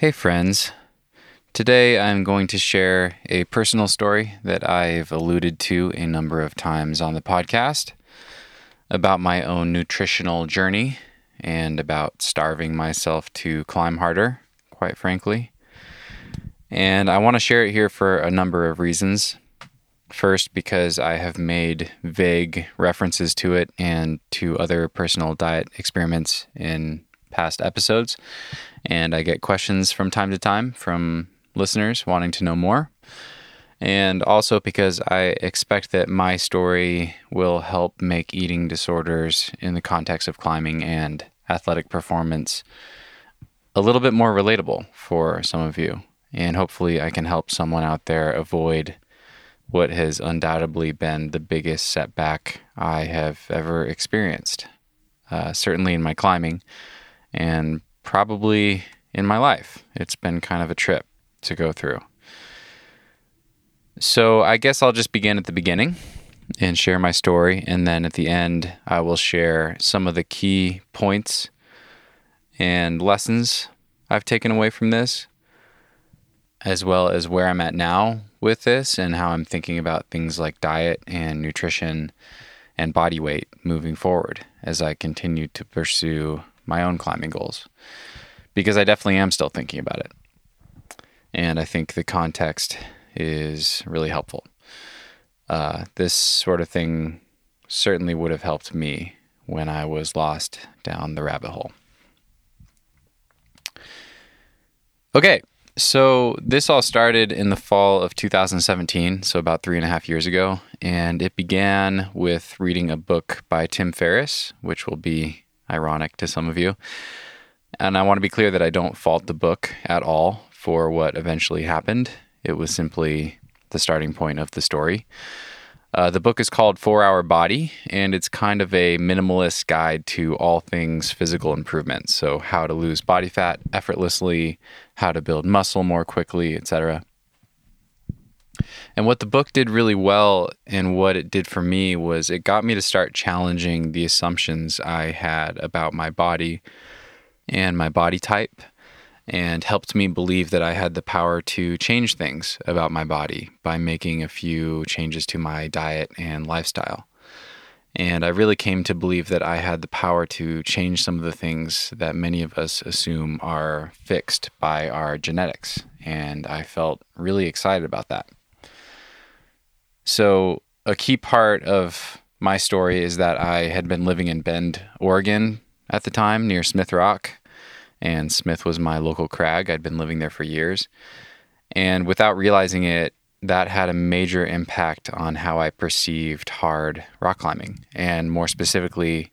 Hey, friends. Today I'm going to share a personal story that I've alluded to a number of times on the podcast about my own nutritional journey and about starving myself to climb harder, quite frankly. And I want to share it here for a number of reasons. First, because I have made vague references to it and to other personal diet experiments in past episodes. And I get questions from time to time from listeners wanting to know more. And also because I expect that my story will help make eating disorders in the context of climbing and athletic performance a little bit more relatable for some of you. And hopefully, I can help someone out there avoid what has undoubtedly been the biggest setback I have ever experienced, uh, certainly in my climbing and probably in my life. It's been kind of a trip to go through. So I guess I'll just begin at the beginning and share my story. And then at the end, I will share some of the key points and lessons I've taken away from this, as well as where I'm at now with this and how I'm thinking about things like diet and nutrition and body weight moving forward as I continue to pursue my own climbing goals because I definitely am still thinking about it. And I think the context is really helpful. Uh, this sort of thing certainly would have helped me when I was lost down the rabbit hole. Okay, so this all started in the fall of 2017, so about three and a half years ago, and it began with reading a book by Tim Ferriss, which will be ironic to some of you. And I want to be clear that I don't fault the book at all for what eventually happened. It was simply the starting point of the story. Uh, the book is called Four Hour Body, and it's kind of a minimalist guide to all things physical improvement. So, how to lose body fat effortlessly, how to build muscle more quickly, etc. And what the book did really well and what it did for me was it got me to start challenging the assumptions I had about my body and my body type and helped me believe that I had the power to change things about my body by making a few changes to my diet and lifestyle. And I really came to believe that I had the power to change some of the things that many of us assume are fixed by our genetics. And I felt really excited about that. So, a key part of my story is that I had been living in Bend, Oregon at the time, near Smith Rock. And Smith was my local crag. I'd been living there for years. And without realizing it, that had a major impact on how I perceived hard rock climbing, and more specifically,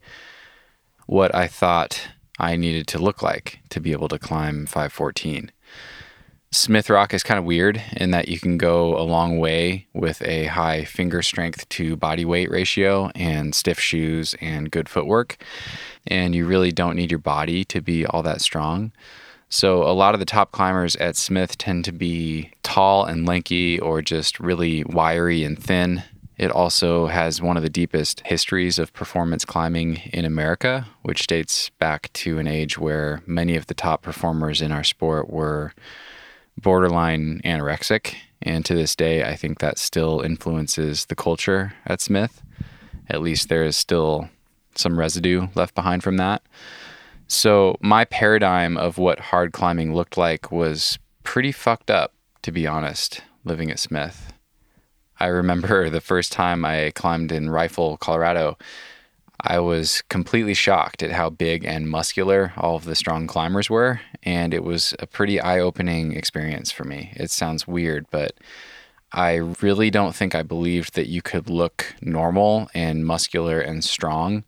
what I thought I needed to look like to be able to climb 514. Smith Rock is kind of weird in that you can go a long way with a high finger strength to body weight ratio and stiff shoes and good footwork. And you really don't need your body to be all that strong. So, a lot of the top climbers at Smith tend to be tall and lanky or just really wiry and thin. It also has one of the deepest histories of performance climbing in America, which dates back to an age where many of the top performers in our sport were borderline anorexic. And to this day, I think that still influences the culture at Smith. At least there is still some residue left behind from that. So, my paradigm of what hard climbing looked like was pretty fucked up, to be honest, living at Smith. I remember the first time I climbed in Rifle, Colorado, I was completely shocked at how big and muscular all of the strong climbers were. And it was a pretty eye opening experience for me. It sounds weird, but I really don't think I believed that you could look normal and muscular and strong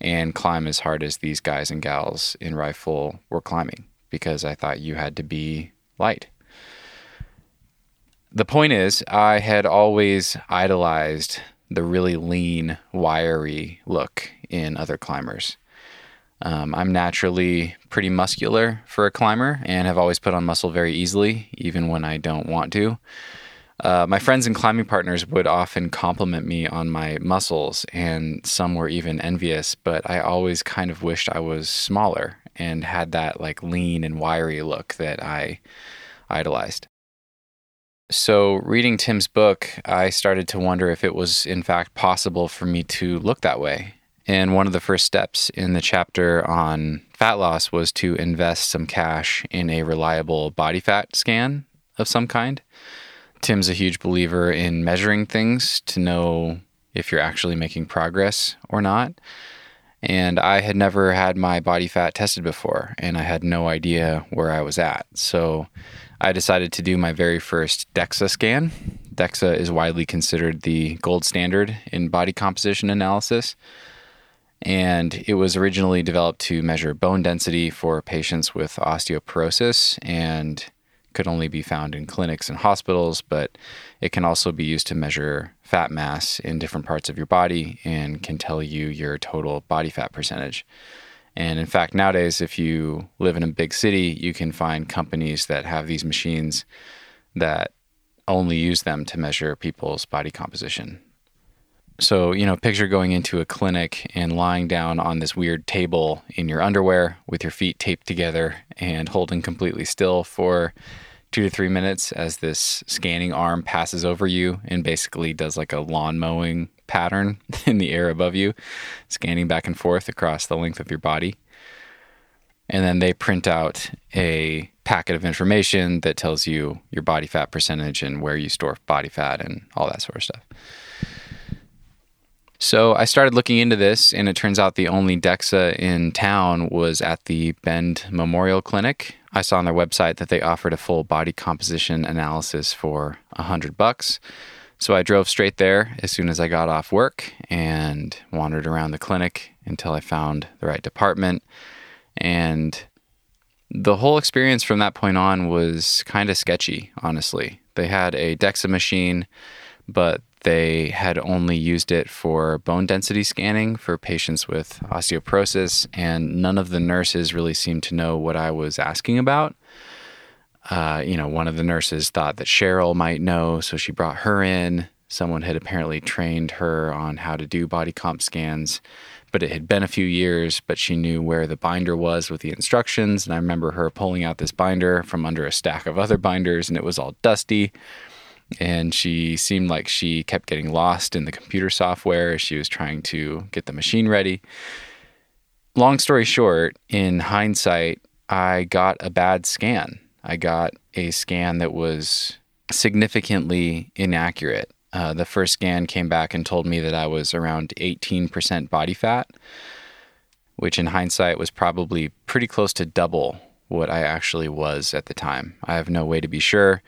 and climb as hard as these guys and gals in rifle were climbing because I thought you had to be light. The point is, I had always idolized the really lean, wiry look in other climbers. Um, I'm naturally pretty muscular for a climber and have always put on muscle very easily, even when I don't want to. Uh, my friends and climbing partners would often compliment me on my muscles, and some were even envious, but I always kind of wished I was smaller and had that like lean and wiry look that I idolized. So, reading Tim's book, I started to wonder if it was in fact possible for me to look that way. And one of the first steps in the chapter on fat loss was to invest some cash in a reliable body fat scan of some kind. Tim's a huge believer in measuring things to know if you're actually making progress or not. And I had never had my body fat tested before, and I had no idea where I was at. So I decided to do my very first DEXA scan. DEXA is widely considered the gold standard in body composition analysis. And it was originally developed to measure bone density for patients with osteoporosis and could only be found in clinics and hospitals, but it can also be used to measure fat mass in different parts of your body and can tell you your total body fat percentage. And in fact, nowadays, if you live in a big city, you can find companies that have these machines that only use them to measure people's body composition. So, you know, picture going into a clinic and lying down on this weird table in your underwear with your feet taped together and holding completely still for two to three minutes as this scanning arm passes over you and basically does like a lawn mowing pattern in the air above you, scanning back and forth across the length of your body. And then they print out a packet of information that tells you your body fat percentage and where you store body fat and all that sort of stuff. So I started looking into this, and it turns out the only DEXA in town was at the Bend Memorial Clinic. I saw on their website that they offered a full body composition analysis for a hundred bucks. So I drove straight there as soon as I got off work and wandered around the clinic until I found the right department. And the whole experience from that point on was kind of sketchy, honestly. They had a DEXA machine, but they had only used it for bone density scanning for patients with osteoporosis, and none of the nurses really seemed to know what I was asking about. Uh, you know, one of the nurses thought that Cheryl might know, so she brought her in. Someone had apparently trained her on how to do body comp scans, but it had been a few years, but she knew where the binder was with the instructions. And I remember her pulling out this binder from under a stack of other binders, and it was all dusty and she seemed like she kept getting lost in the computer software as she was trying to get the machine ready. Long story short, in hindsight, I got a bad scan. I got a scan that was significantly inaccurate. Uh, the first scan came back and told me that I was around 18% body fat, which in hindsight was probably pretty close to double what I actually was at the time. I have no way to be sure.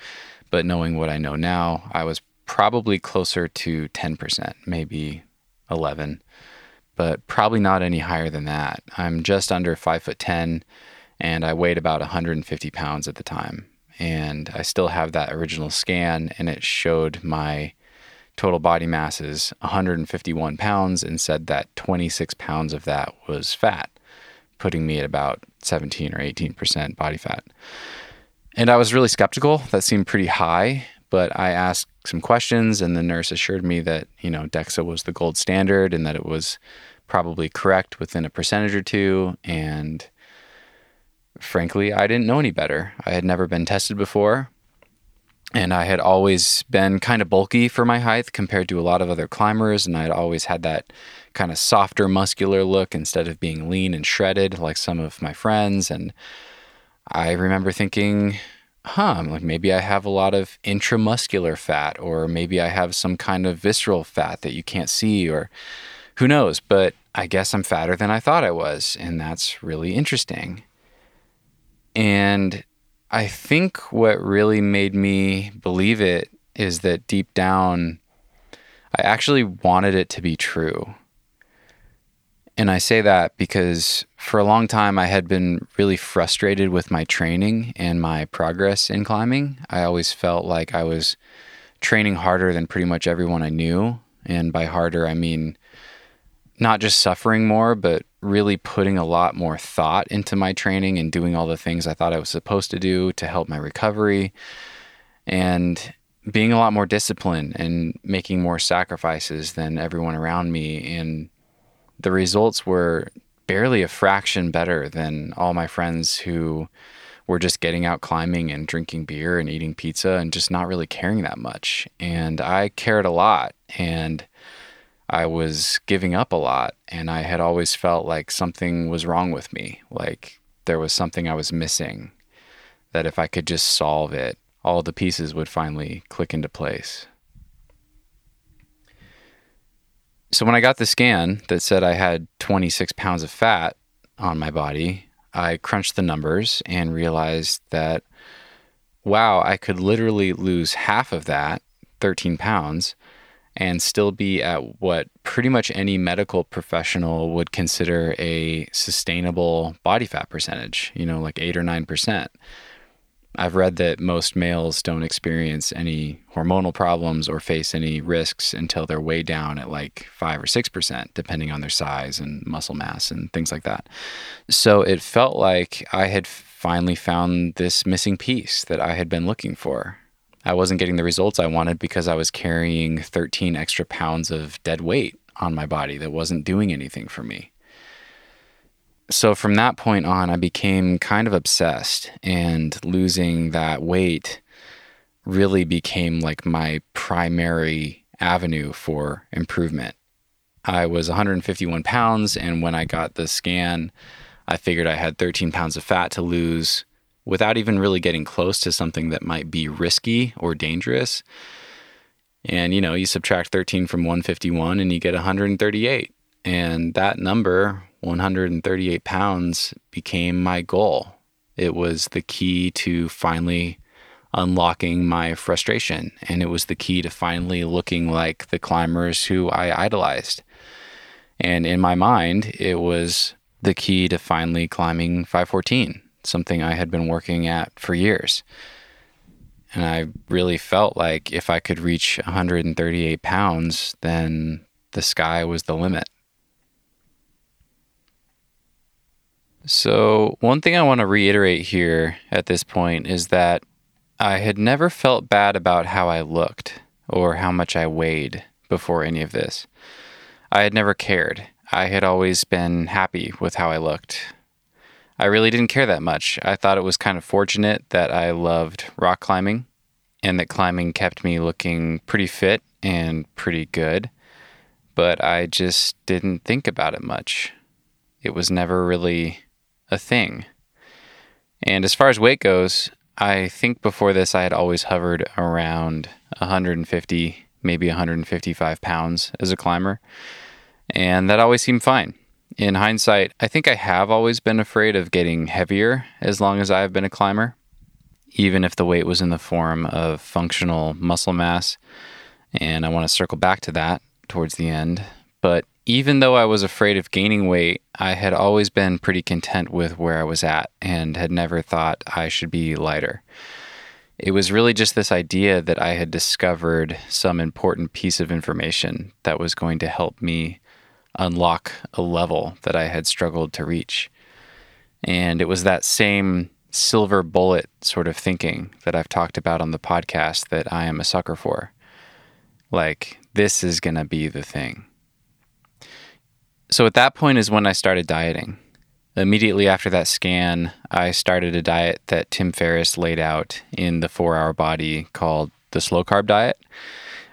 But knowing what I know now, I was probably closer to 10%, maybe 11, but probably not any higher than that. I'm just under 5 foot 10 and I weighed about 150 pounds at the time. And I still have that original scan and it showed my total body mass is 151 pounds and said that 26 pounds of that was fat, putting me at about 17 or 18% body fat. And I was really skeptical. That seemed pretty high, but I asked some questions, and the nurse assured me that, you know, DEXA was the gold standard and that it was probably correct within a percentage or two. And frankly, I didn't know any better. I had never been tested before. And I had always been kind of bulky for my height compared to a lot of other climbers. And I had always had that kind of softer, muscular look instead of being lean and shredded like some of my friends. And I remember thinking, huh, like maybe I have a lot of intramuscular fat, or maybe I have some kind of visceral fat that you can't see, or who knows. But I guess I'm fatter than I thought I was, and that's really interesting. And I think what really made me believe it is that deep down, I actually wanted it to be true. And I say that because for a long time I had been really frustrated with my training and my progress in climbing. I always felt like I was training harder than pretty much everyone I knew. And by harder, I mean not just suffering more, but really putting a lot more thought into my training and doing all the things I thought I was supposed to do to help my recovery. And being a lot more disciplined and making more sacrifices than everyone around me. And the results were barely a fraction better than all my friends who were just getting out climbing and drinking beer and eating pizza and just not really caring that much. And I cared a lot and I was giving up a lot. And I had always felt like something was wrong with me, like there was something I was missing, that if I could just solve it, all the pieces would finally click into place. So when I got the scan that said I had 26 pounds of fat on my body, I crunched the numbers and realized that, wow, I could literally lose half of that, 13 pounds, and still be at what pretty much any medical professional would consider a sustainable body fat percentage, you know, like eight or 9%. I've read that most males don't experience any hormonal problems or face any risks until they're way down at like 5 or 6%, depending on their size and muscle mass and things like that. So it felt like I had finally found this missing piece that I had been looking for. I wasn't getting the results I wanted because I was carrying 13 extra pounds of dead weight on my body that wasn't doing anything for me so from that point on, I became kind of obsessed, and losing that weight really became like my primary avenue for improvement. I was 151 pounds, and when I got the scan, I figured I had 13 pounds of fat to lose without even really getting close to something that might be risky or dangerous. And you know, you subtract 13 from 151 and you get 138. And that number 138 pounds became my goal. It was the key to finally unlocking my frustration. And it was the key to finally looking like the climbers who I idolized. And in my mind, it was the key to finally climbing 514, something I had been working at for years. And I really felt like if I could reach 138 pounds, then the sky was the limit. So, one thing I want to reiterate here at this point is that I had never felt bad about how I looked or how much I weighed before any of this. I had never cared. I had always been happy with how I looked. I really didn't care that much. I thought it was kind of fortunate that I loved rock climbing and that climbing kept me looking pretty fit and pretty good, but I just didn't think about it much. It was never really a thing. And as far as weight goes, I think before this I had always hovered around 150, maybe 155 pounds as a climber. And that always seemed fine. In hindsight, I think I have always been afraid of getting heavier as long as I've been a climber, even if the weight was in the form of functional muscle mass. And I want to circle back to that towards the end. But even though I was afraid of gaining weight, I had always been pretty content with where I was at and had never thought I should be lighter. It was really just this idea that I had discovered some important piece of information that was going to help me unlock a level that I had struggled to reach. And it was that same silver bullet sort of thinking that I've talked about on the podcast that I am a sucker for. Like, this is going to be the thing. So at that point is when I started dieting. Immediately after that scan, I started a diet that Tim Ferriss laid out in the four hour body called the slow carb diet.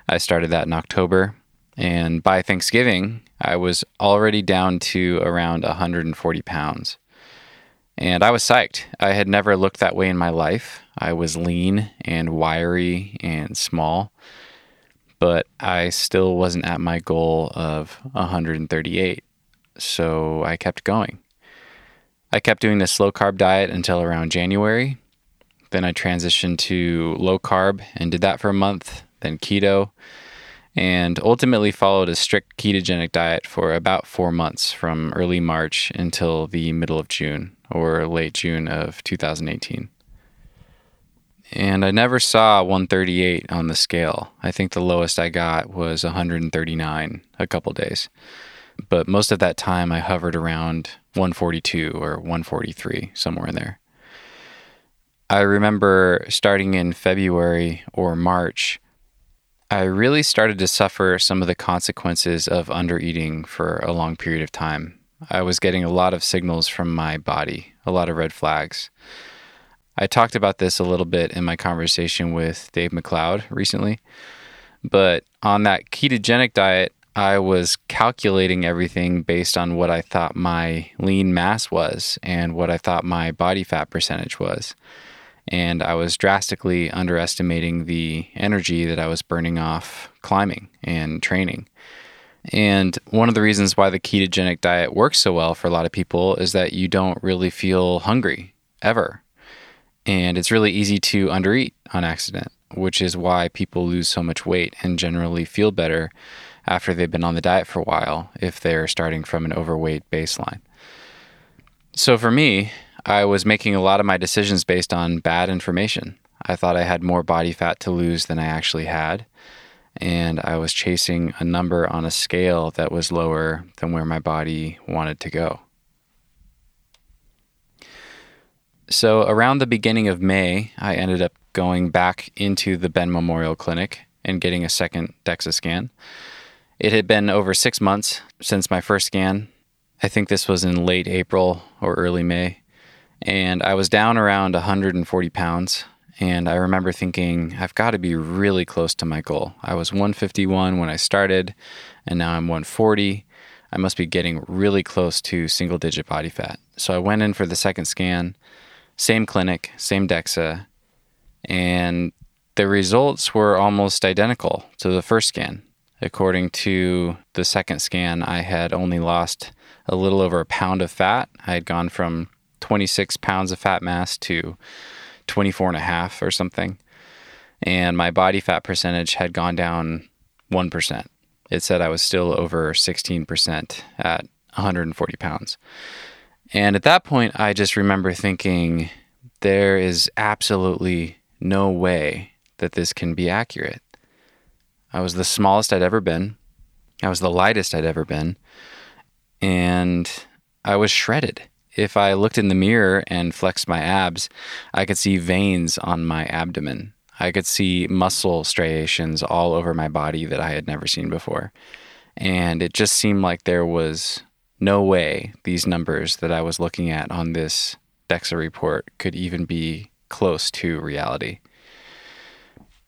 I started that in October. And by Thanksgiving, I was already down to around 140 pounds. And I was psyched. I had never looked that way in my life. I was lean and wiry and small but I still wasn't at my goal of 138. So I kept going. I kept doing the slow carb diet until around January. Then I transitioned to low carb and did that for a month, then keto, and ultimately followed a strict ketogenic diet for about four months from early March until the middle of June or late June of 2018 and I never saw 138 on the scale. I think the lowest I got was 139 a couple days. But most of that time I hovered around 142 or 143, somewhere in there. I remember starting in February or March, I really started to suffer some of the consequences of undereating for a long period of time. I was getting a lot of signals from my body, a lot of red flags. I talked about this a little bit in my conversation with Dave MacLeod recently, but on that ketogenic diet, I was calculating everything based on what I thought my lean mass was and what I thought my body fat percentage was. And I was drastically underestimating the energy that I was burning off climbing and training. And one of the reasons why the ketogenic diet works so well for a lot of people is that you don't really feel hungry ever. And it's really easy to undereat on accident, which is why people lose so much weight and generally feel better after they've been on the diet for a while if they're starting from an overweight baseline. So for me, I was making a lot of my decisions based on bad information. I thought I had more body fat to lose than I actually had. And I was chasing a number on a scale that was lower than where my body wanted to go. So, around the beginning of May, I ended up going back into the Bend Memorial Clinic and getting a second DEXA scan. It had been over six months since my first scan. I think this was in late April or early May. And I was down around 140 pounds. And I remember thinking, I've got to be really close to my goal. I was 151 when I started, and now I'm 140. I must be getting really close to single digit body fat. So I went in for the second scan, same clinic, same DEXA, and the results were almost identical to the first scan. According to the second scan, I had only lost a little over a pound of fat. I had gone from 26 pounds of fat mass to 24 and a half or something. And my body fat percentage had gone down 1%. It said I was still over 16% at 140 pounds. And at that point, I just remember thinking, there is absolutely no way that this can be accurate. I was the smallest I'd ever been. I was the lightest I'd ever been. And I was shredded. If I looked in the mirror and flexed my abs, I could see veins on my abdomen. I could see muscle striations all over my body that I had never seen before. And it just seemed like there was no way these numbers that I was looking at on this DEXA report could even be close to reality.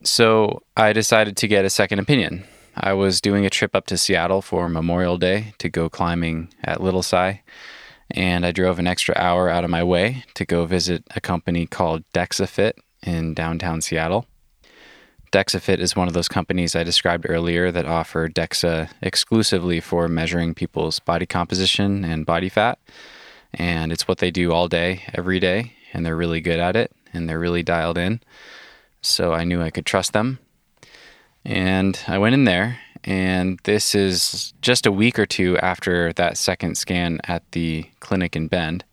So I decided to get a second opinion. I was doing a trip up to Seattle for Memorial Day to go climbing at Little Si, and I drove an extra hour out of my way to go visit a company called DEXAFit in downtown Seattle. DEXAFit is one of those companies I described earlier that offer DEXA exclusively for measuring people's body composition and body fat. And it's what they do all day, every day, and they're really good at it and they're really dialed in. So I knew I could trust them. And I went in there, and this is just a week or two after that second scan at the clinic in Bend.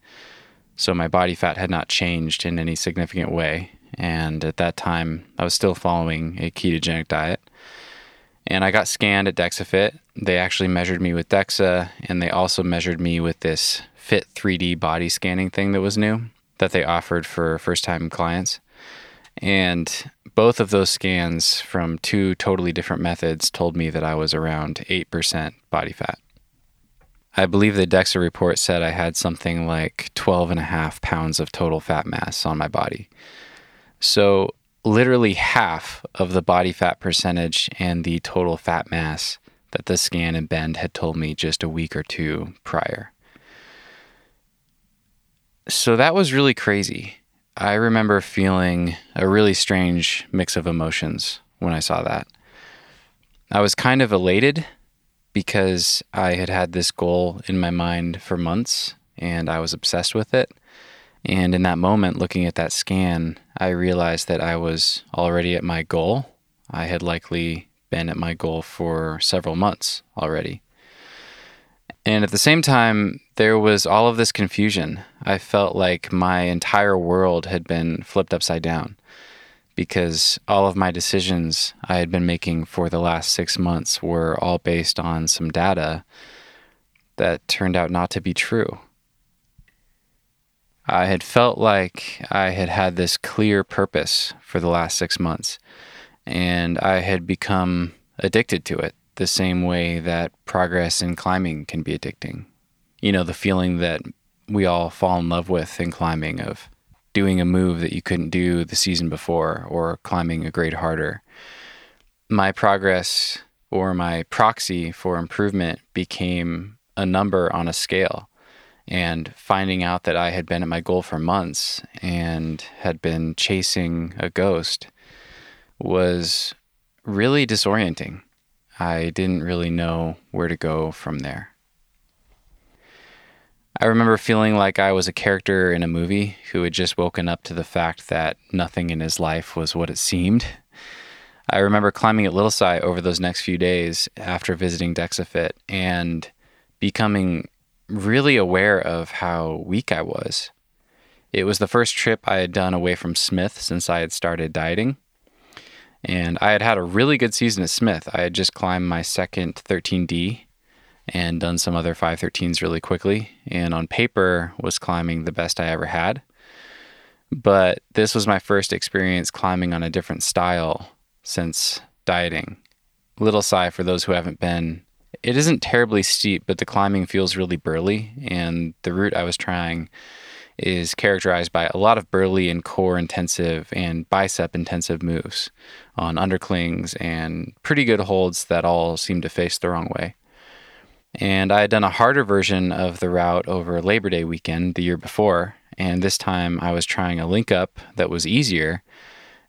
So my body fat had not changed in any significant way. And at that time, I was still following a ketogenic diet. And I got scanned at DEXAFit. They actually measured me with DEXA, and they also measured me with this Fit 3D body scanning thing that was new that they offered for first time clients. And both of those scans from two totally different methods told me that I was around 8% body fat. I believe the DEXA report said I had something like 12 and a half pounds of total fat mass on my body. So, literally half of the body fat percentage and the total fat mass that the scan and bend had told me just a week or two prior. So, that was really crazy. I remember feeling a really strange mix of emotions when I saw that. I was kind of elated because I had had this goal in my mind for months and I was obsessed with it. And in that moment, looking at that scan, I realized that I was already at my goal. I had likely been at my goal for several months already. And at the same time, there was all of this confusion. I felt like my entire world had been flipped upside down because all of my decisions I had been making for the last six months were all based on some data that turned out not to be true. I had felt like I had had this clear purpose for the last six months, and I had become addicted to it the same way that progress in climbing can be addicting. You know, the feeling that we all fall in love with in climbing of doing a move that you couldn't do the season before or climbing a grade harder. My progress or my proxy for improvement became a number on a scale. And finding out that I had been at my goal for months and had been chasing a ghost was really disorienting. I didn't really know where to go from there. I remember feeling like I was a character in a movie who had just woken up to the fact that nothing in his life was what it seemed. I remember climbing at Little Si over those next few days after visiting Dexafit and becoming really aware of how weak I was. It was the first trip I had done away from Smith since I had started dieting. And I had had a really good season at Smith. I had just climbed my second 13D and done some other 513s really quickly. And on paper, was climbing the best I ever had. But this was my first experience climbing on a different style since dieting. Little Si for those who haven't been, it isn't terribly steep, but the climbing feels really burly. And the route I was trying is characterized by a lot of burly and core intensive and bicep intensive moves on underclings and pretty good holds that all seem to face the wrong way. And I had done a harder version of the route over Labor Day weekend the year before. And this time I was trying a link up that was easier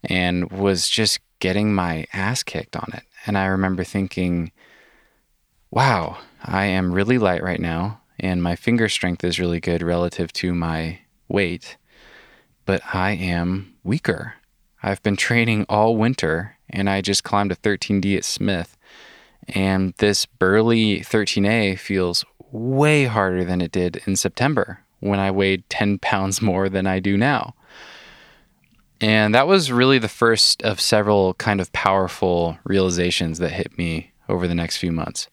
and was just getting my ass kicked on it. And I remember thinking, wow, I am really light right now, and my finger strength is really good relative to my weight, but I am weaker. I've been training all winter, and I just climbed a 13D at Smith, and this burly 13A feels way harder than it did in September when I weighed 10 pounds more than I do now. And that was really the first of several kind of powerful realizations that hit me over the next few months.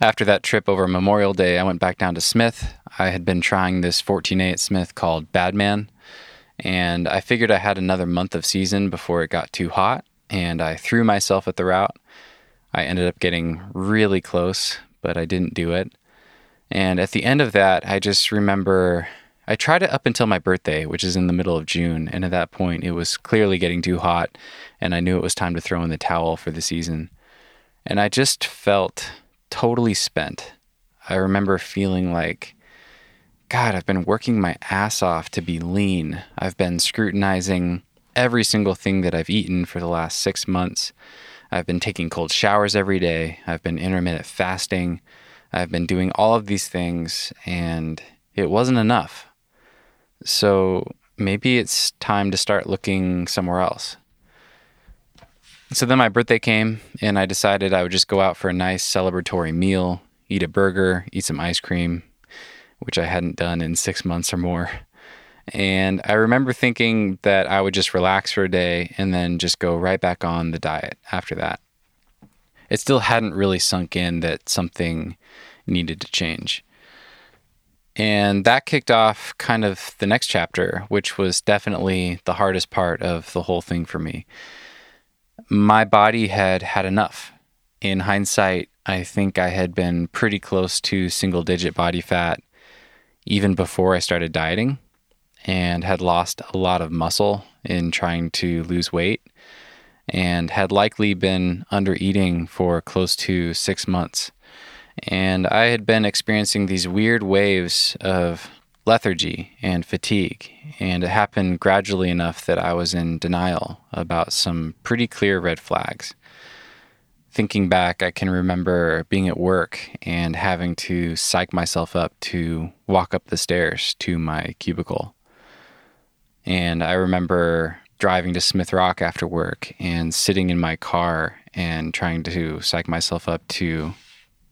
After that trip over Memorial Day, I went back down to Smith. I had been trying this 14A at Smith called Badman, and I figured I had another month of season before it got too hot, and I threw myself at the route. I ended up getting really close, but I didn't do it. And at the end of that, I just remember I tried it up until my birthday, which is in the middle of June, and at that point it was clearly getting too hot, and I knew it was time to throw in the towel for the season. And I just felt totally spent. I remember feeling like, God, I've been working my ass off to be lean. I've been scrutinizing every single thing that I've eaten for the last six months. I've been taking cold showers every day. I've been intermittent fasting. I've been doing all of these things, and it wasn't enough. So maybe it's time to start looking somewhere else. So then my birthday came, and I decided I would just go out for a nice celebratory meal, eat a burger, eat some ice cream, which I hadn't done in six months or more. And I remember thinking that I would just relax for a day and then just go right back on the diet after that. It still hadn't really sunk in that something needed to change. And that kicked off kind of the next chapter, which was definitely the hardest part of the whole thing for me my body had had enough. In hindsight, I think I had been pretty close to single digit body fat even before I started dieting and had lost a lot of muscle in trying to lose weight and had likely been under eating for close to six months. And I had been experiencing these weird waves of lethargy and fatigue, and it happened gradually enough that I was in denial about some pretty clear red flags. Thinking back, I can remember being at work and having to psych myself up to walk up the stairs to my cubicle. And I remember driving to Smith Rock after work and sitting in my car and trying to psych myself up to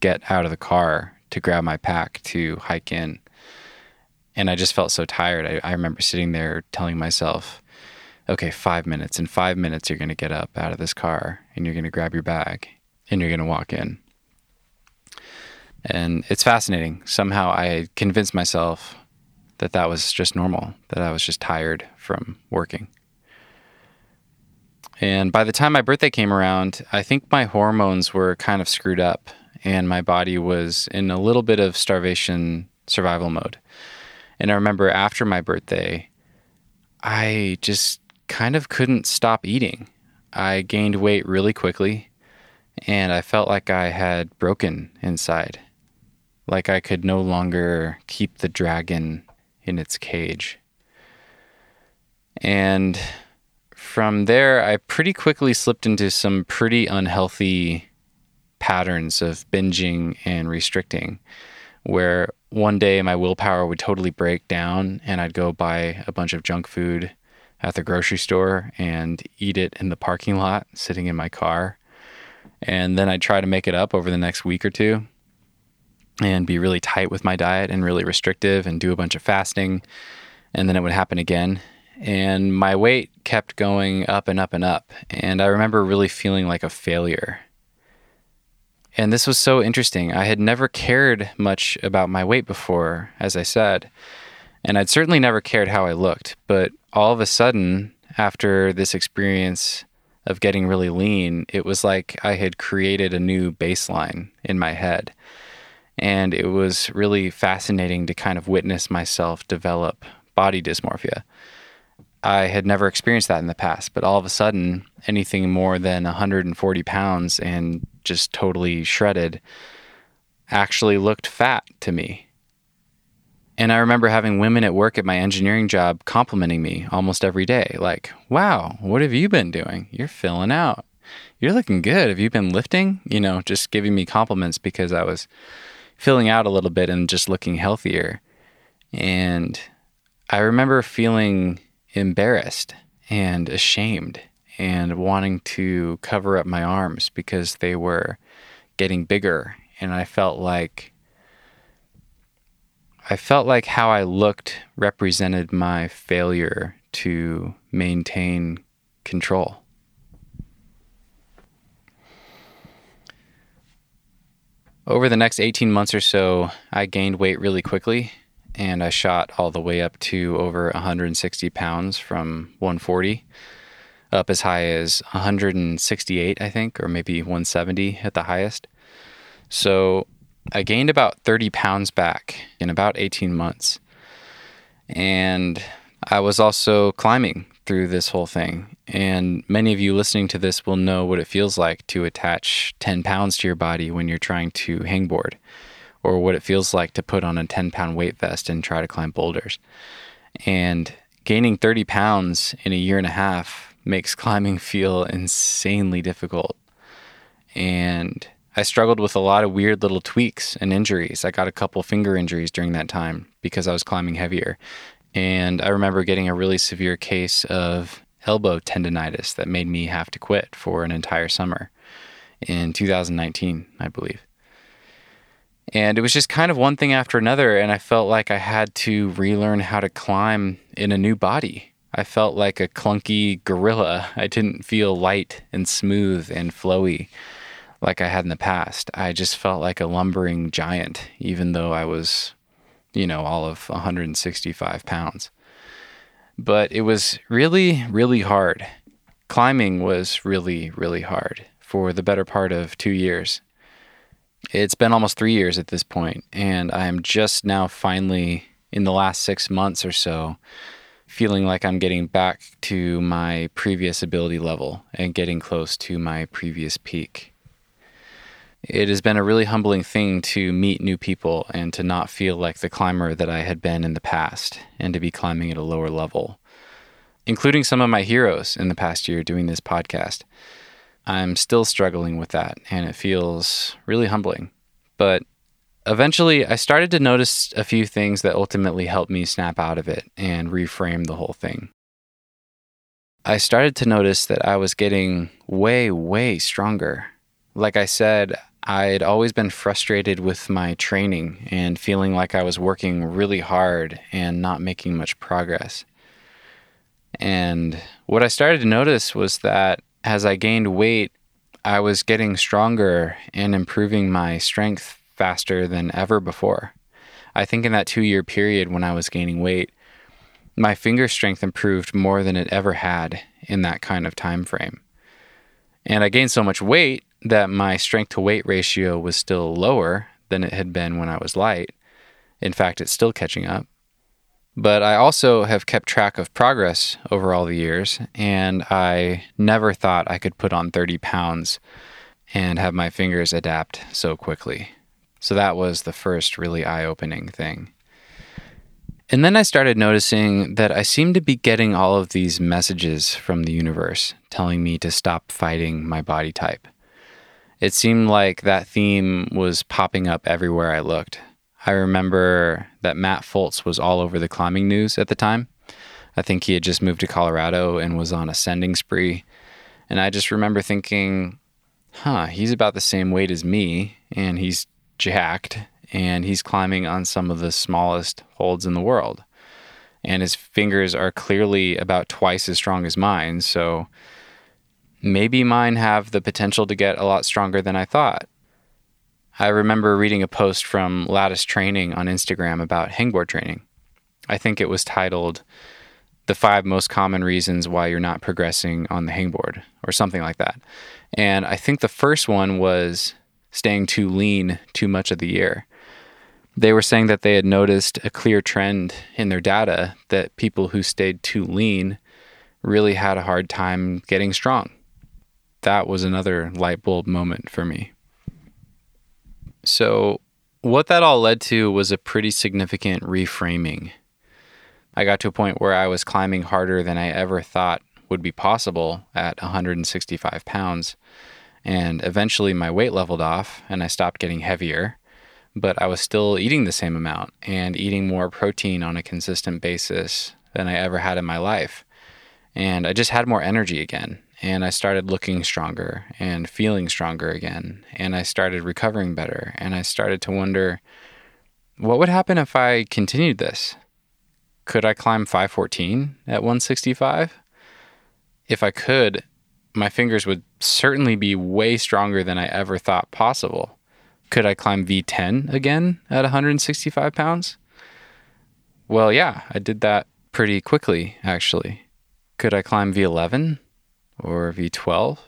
get out of the car to grab my pack to hike in and I just felt so tired. I, I remember sitting there telling myself, okay, five minutes. In five minutes, you're going to get up out of this car and you're going to grab your bag and you're going to walk in. And it's fascinating. Somehow I convinced myself that that was just normal, that I was just tired from working. And by the time my birthday came around, I think my hormones were kind of screwed up and my body was in a little bit of starvation survival mode. And I remember after my birthday, I just kind of couldn't stop eating. I gained weight really quickly and I felt like I had broken inside, like I could no longer keep the dragon in its cage. And from there, I pretty quickly slipped into some pretty unhealthy patterns of binging and restricting, where one day my willpower would totally break down and I'd go buy a bunch of junk food at the grocery store and eat it in the parking lot sitting in my car. And then I'd try to make it up over the next week or two and be really tight with my diet and really restrictive and do a bunch of fasting. And then it would happen again. And my weight kept going up and up and up. And I remember really feeling like a failure. And this was so interesting. I had never cared much about my weight before, as I said. And I'd certainly never cared how I looked. But all of a sudden, after this experience of getting really lean, it was like I had created a new baseline in my head. And it was really fascinating to kind of witness myself develop body dysmorphia. I had never experienced that in the past, but all of a sudden, anything more than 140 pounds and just totally shredded actually looked fat to me. And I remember having women at work at my engineering job complimenting me almost every day like, wow, what have you been doing? You're filling out. You're looking good. Have you been lifting? You know, just giving me compliments because I was filling out a little bit and just looking healthier. And I remember feeling embarrassed and ashamed and wanting to cover up my arms because they were getting bigger. And I felt like I felt like how I looked represented my failure to maintain control. Over the next 18 months or so, I gained weight really quickly and I shot all the way up to over 160 pounds from 140, up as high as 168, I think, or maybe 170 at the highest. So I gained about 30 pounds back in about 18 months. And I was also climbing through this whole thing. And many of you listening to this will know what it feels like to attach 10 pounds to your body when you're trying to hangboard, or what it feels like to put on a 10 pound weight vest and try to climb boulders. And gaining 30 pounds in a year and a half makes climbing feel insanely difficult. And I struggled with a lot of weird little tweaks and injuries. I got a couple finger injuries during that time because I was climbing heavier. And I remember getting a really severe case of elbow tendonitis that made me have to quit for an entire summer in 2019, I believe. And it was just kind of one thing after another. And I felt like I had to relearn how to climb in a new body. I felt like a clunky gorilla. I didn't feel light and smooth and flowy like I had in the past. I just felt like a lumbering giant, even though I was, you know, all of 165 pounds. But it was really, really hard. Climbing was really, really hard for the better part of two years. It's been almost three years at this point, and I am just now finally, in the last six months or so, feeling like I'm getting back to my previous ability level and getting close to my previous peak it has been a really humbling thing to meet new people and to not feel like the climber that I had been in the past and to be climbing at a lower level, including some of my heroes in the past year doing this podcast. I'm still struggling with that and it feels really humbling. But eventually, I started to notice a few things that ultimately helped me snap out of it and reframe the whole thing. I started to notice that I was getting way, way stronger. Like I said, I'd always been frustrated with my training and feeling like I was working really hard and not making much progress. And what I started to notice was that as I gained weight, I was getting stronger and improving my strength faster than ever before. I think in that two year period when I was gaining weight, my finger strength improved more than it ever had in that kind of time frame. And I gained so much weight that my strength to weight ratio was still lower than it had been when I was light. In fact, it's still catching up. But I also have kept track of progress over all the years, and I never thought I could put on 30 pounds and have my fingers adapt so quickly. So that was the first really eye opening thing. And then I started noticing that I seemed to be getting all of these messages from the universe telling me to stop fighting my body type. It seemed like that theme was popping up everywhere I looked. I remember that Matt Fultz was all over the climbing news at the time. I think he had just moved to Colorado and was on a sending spree. And I just remember thinking, huh, he's about the same weight as me, and he's jacked, and he's climbing on some of the smallest holds in the world. And his fingers are clearly about twice as strong as mine. So maybe mine have the potential to get a lot stronger than I thought. I remember reading a post from Lattice Training on Instagram about hangboard training. I think it was titled The Five Most Common Reasons Why You're Not Progressing on the Hangboard, or something like that. And I think the first one was staying too lean too much of the year. They were saying that they had noticed a clear trend in their data that people who stayed too lean really had a hard time getting strong. That was another light bulb moment for me. So, what that all led to was a pretty significant reframing. I got to a point where I was climbing harder than I ever thought would be possible at 165 pounds. And eventually my weight leveled off and I stopped getting heavier, but I was still eating the same amount and eating more protein on a consistent basis than I ever had in my life. And I just had more energy again. And I started looking stronger and feeling stronger again. And I started recovering better. And I started to wonder what would happen if I continued this? Could I climb 514 at 165? If I could, my fingers would certainly be way stronger than I ever thought possible. Could I climb V10 again at 165 pounds? Well, yeah, I did that pretty quickly, actually. Could I climb V11 or V12?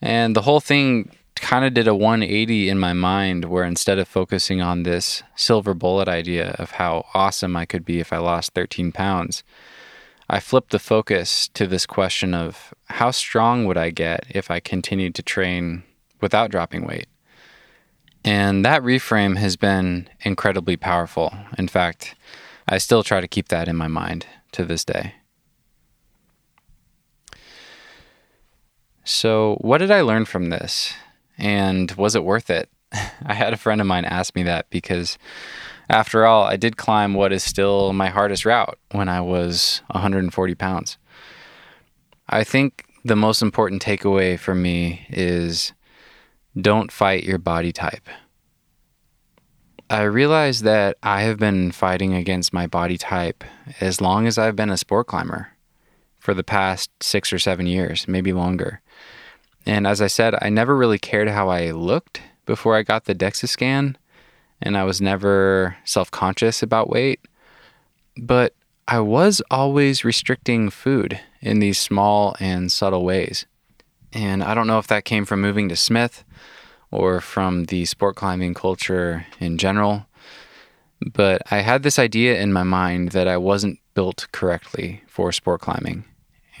And the whole thing kind of did a 180 in my mind where instead of focusing on this silver bullet idea of how awesome I could be if I lost 13 pounds, I flipped the focus to this question of how strong would I get if I continued to train without dropping weight? And that reframe has been incredibly powerful. In fact, I still try to keep that in my mind to this day. So, what did I learn from this? And was it worth it? I had a friend of mine ask me that because after all, I did climb what is still my hardest route when I was 140 pounds. I think the most important takeaway for me is don't fight your body type. I realize that I have been fighting against my body type as long as I've been a sport climber for the past six or seven years, maybe longer. And as I said, I never really cared how I looked before I got the DEXA scan and I was never self conscious about weight. But I was always restricting food in these small and subtle ways. And I don't know if that came from moving to Smith or from the sport climbing culture in general. But I had this idea in my mind that I wasn't built correctly for sport climbing.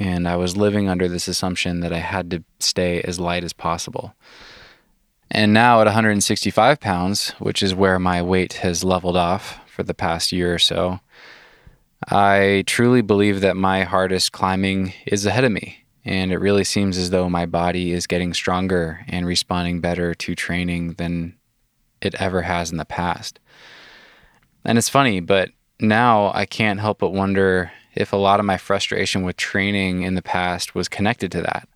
And I was living under this assumption that I had to stay as light as possible. And now at 165 pounds, which is where my weight has leveled off for the past year or so, I truly believe that my hardest climbing is ahead of me. And it really seems as though my body is getting stronger and responding better to training than it ever has in the past. And it's funny, but now I can't help but wonder if a lot of my frustration with training in the past was connected to that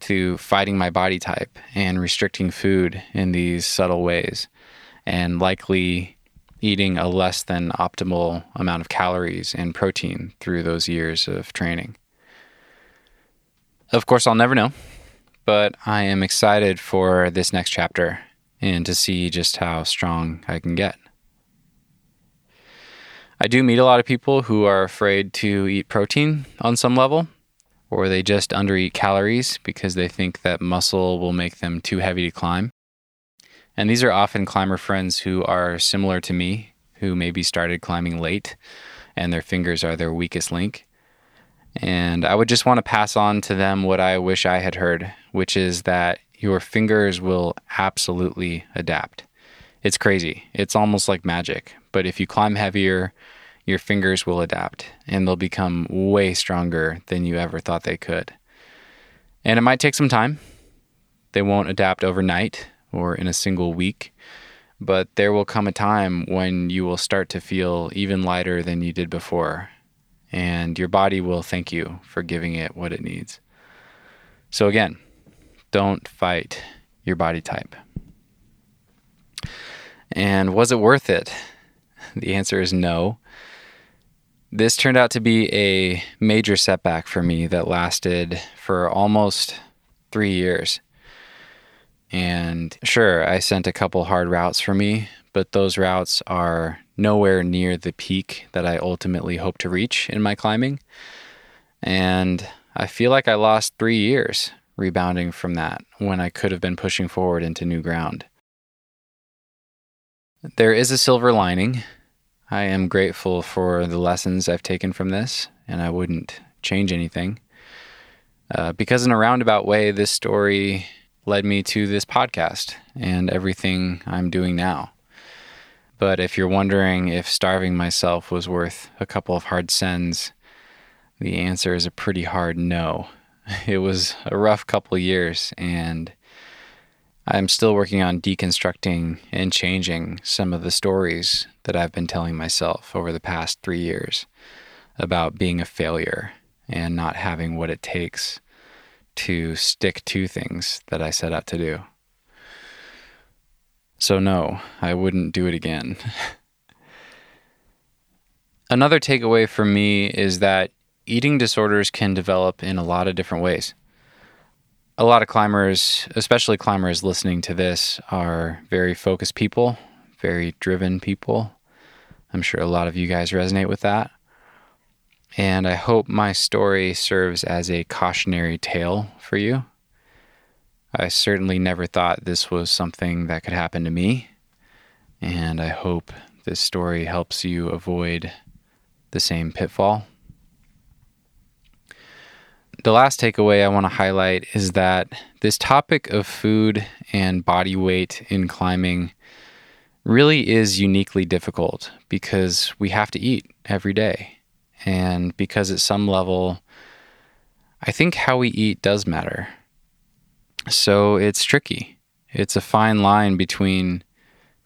to fighting my body type and restricting food in these subtle ways and likely eating a less than optimal amount of calories and protein through those years of training. Of course, I'll never know, but I am excited for this next chapter and to see just how strong I can get. I do meet a lot of people who are afraid to eat protein on some level, or they just undereat calories because they think that muscle will make them too heavy to climb. And these are often climber friends who are similar to me, who maybe started climbing late and their fingers are their weakest link. And I would just want to pass on to them what I wish I had heard, which is that your fingers will absolutely adapt. It's crazy. It's almost like magic. But if you climb heavier, your fingers will adapt and they'll become way stronger than you ever thought they could. And it might take some time. They won't adapt overnight or in a single week, but there will come a time when you will start to feel even lighter than you did before, and your body will thank you for giving it what it needs. So, again, don't fight your body type. And was it worth it? The answer is no. This turned out to be a major setback for me that lasted for almost three years. And sure, I sent a couple hard routes for me, but those routes are nowhere near the peak that I ultimately hope to reach in my climbing. And I feel like I lost three years rebounding from that when I could have been pushing forward into new ground. There is a silver lining. I am grateful for the lessons I've taken from this, and I wouldn't change anything. Uh, because, in a roundabout way, this story led me to this podcast and everything I'm doing now. But if you're wondering if starving myself was worth a couple of hard sends, the answer is a pretty hard no. It was a rough couple years, and I'm still working on deconstructing and changing some of the stories that I've been telling myself over the past three years about being a failure and not having what it takes to stick to things that I set out to do. So, no, I wouldn't do it again. Another takeaway for me is that eating disorders can develop in a lot of different ways. A lot of climbers, especially climbers listening to this, are very focused people, very driven people. I'm sure a lot of you guys resonate with that. And I hope my story serves as a cautionary tale for you. I certainly never thought this was something that could happen to me. And I hope this story helps you avoid the same pitfall. The last takeaway I want to highlight is that this topic of food and body weight in climbing really is uniquely difficult because we have to eat every day. And because at some level, I think how we eat does matter. So it's tricky. It's a fine line between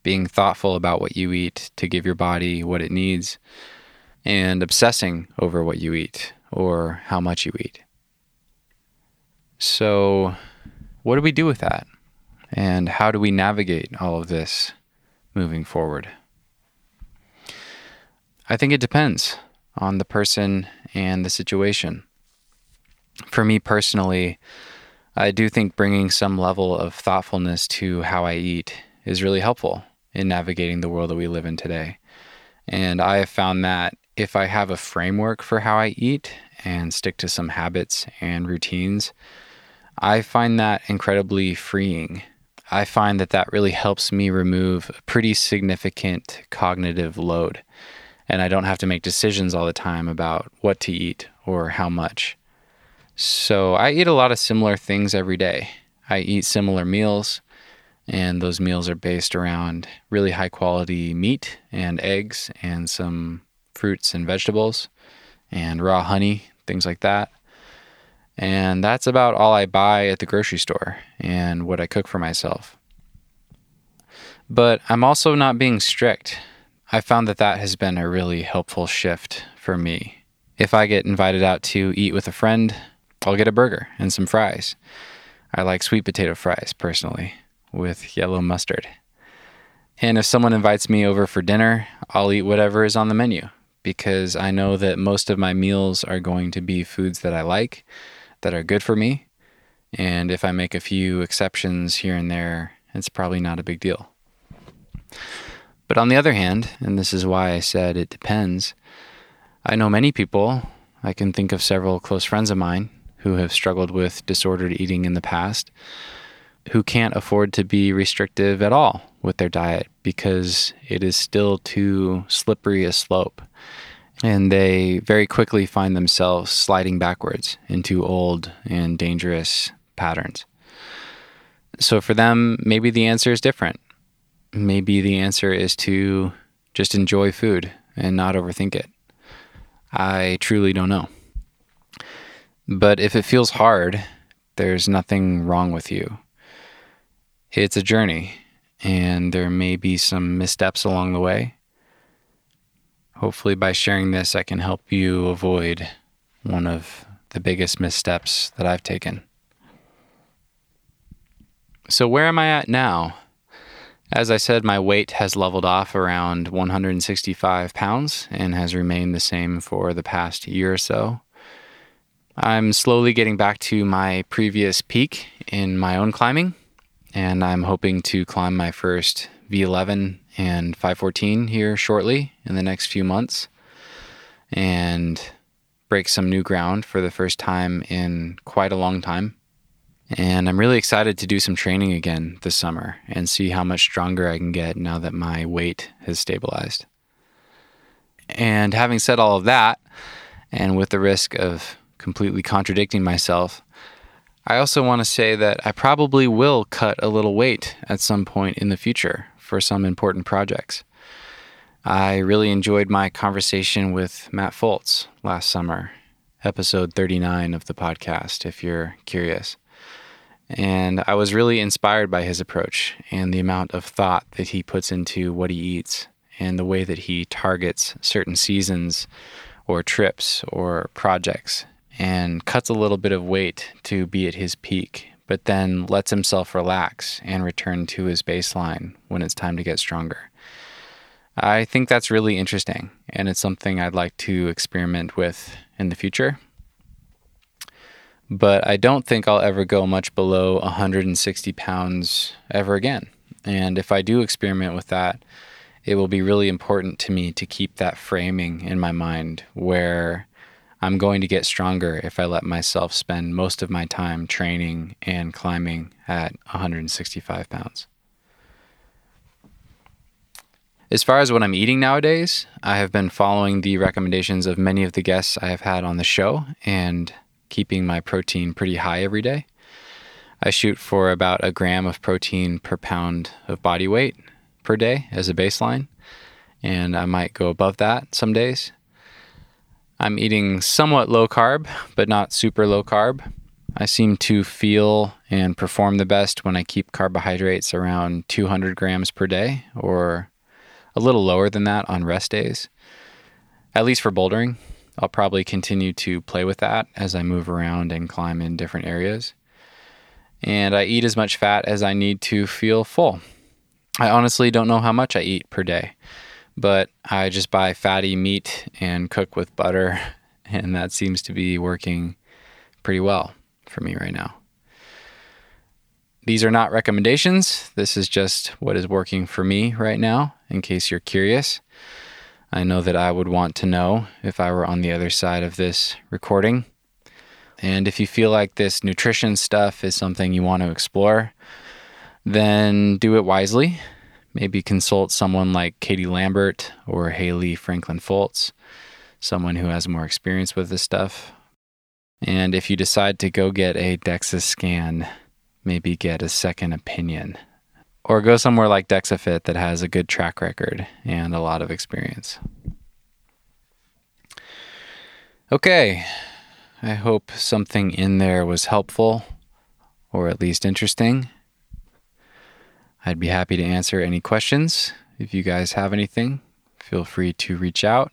being thoughtful about what you eat to give your body what it needs and obsessing over what you eat or how much you eat. So, what do we do with that? And how do we navigate all of this moving forward? I think it depends on the person and the situation. For me personally, I do think bringing some level of thoughtfulness to how I eat is really helpful in navigating the world that we live in today. And I have found that if I have a framework for how I eat and stick to some habits and routines, I find that incredibly freeing. I find that that really helps me remove a pretty significant cognitive load and I don't have to make decisions all the time about what to eat or how much. So I eat a lot of similar things every day. I eat similar meals, and those meals are based around really high quality meat and eggs and some fruits and vegetables and raw honey, things like that. And that's about all I buy at the grocery store and what I cook for myself. But I'm also not being strict. I found that that has been a really helpful shift for me. If I get invited out to eat with a friend, I'll get a burger and some fries. I like sweet potato fries personally with yellow mustard. And if someone invites me over for dinner, I'll eat whatever is on the menu because I know that most of my meals are going to be foods that I like, that are good for me. And if I make a few exceptions here and there, it's probably not a big deal. But on the other hand, and this is why I said it depends, I know many people, I can think of several close friends of mine who have struggled with disordered eating in the past, who can't afford to be restrictive at all with their diet because it is still too slippery a slope. And they very quickly find themselves sliding backwards into old and dangerous patterns. So for them, maybe the answer is different. Maybe the answer is to just enjoy food and not overthink it. I truly don't know. But if it feels hard, there's nothing wrong with you. It's a journey, and there may be some missteps along the way. Hopefully, by sharing this, I can help you avoid one of the biggest missteps that I've taken. So, where am I at now? As I said, my weight has leveled off around 165 pounds and has remained the same for the past year or so. I'm slowly getting back to my previous peak in my own climbing, and I'm hoping to climb my first V11 and 514 here shortly in the next few months and break some new ground for the first time in quite a long time. And I'm really excited to do some training again this summer and see how much stronger I can get now that my weight has stabilized. And having said all of that, and with the risk of completely contradicting myself, I also want to say that I probably will cut a little weight at some point in the future for some important projects. I really enjoyed my conversation with Matt Fultz last summer, episode 39 of the podcast, if you're curious. And I was really inspired by his approach and the amount of thought that he puts into what he eats and the way that he targets certain seasons or trips or projects and cuts a little bit of weight to be at his peak, but then lets himself relax and return to his baseline when it's time to get stronger. I think that's really interesting, and it's something I'd like to experiment with in the future but I don't think I'll ever go much below 160 pounds ever again. And if I do experiment with that, it will be really important to me to keep that framing in my mind where I'm going to get stronger if I let myself spend most of my time training and climbing at 165 pounds. As far as what I'm eating nowadays, I have been following the recommendations of many of the guests I have had on the show and keeping my protein pretty high every day. I shoot for about a gram of protein per pound of body weight per day as a baseline, and I might go above that some days. I'm eating somewhat low carb, but not super low carb. I seem to feel and perform the best when I keep carbohydrates around 200 grams per day or a little lower than that on rest days, at least for bouldering. I'll probably continue to play with that as I move around and climb in different areas. And I eat as much fat as I need to feel full. I honestly don't know how much I eat per day, but I just buy fatty meat and cook with butter, and that seems to be working pretty well for me right now. These are not recommendations. This is just what is working for me right now, in case you're curious. I know that I would want to know if I were on the other side of this recording. And if you feel like this nutrition stuff is something you want to explore, then do it wisely. Maybe consult someone like Katie Lambert or Haley Franklin Foltz, someone who has more experience with this stuff. And if you decide to go get a DEXA scan, maybe get a second opinion or go somewhere like DexaFit that has a good track record and a lot of experience. Okay, I hope something in there was helpful or at least interesting. I'd be happy to answer any questions. If you guys have anything, feel free to reach out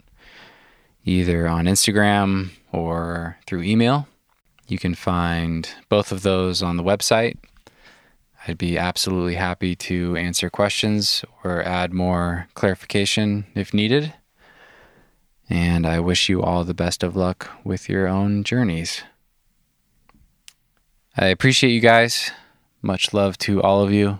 either on Instagram or through email. You can find both of those on the website, I'd be absolutely happy to answer questions or add more clarification if needed. And I wish you all the best of luck with your own journeys. I appreciate you guys. Much love to all of you.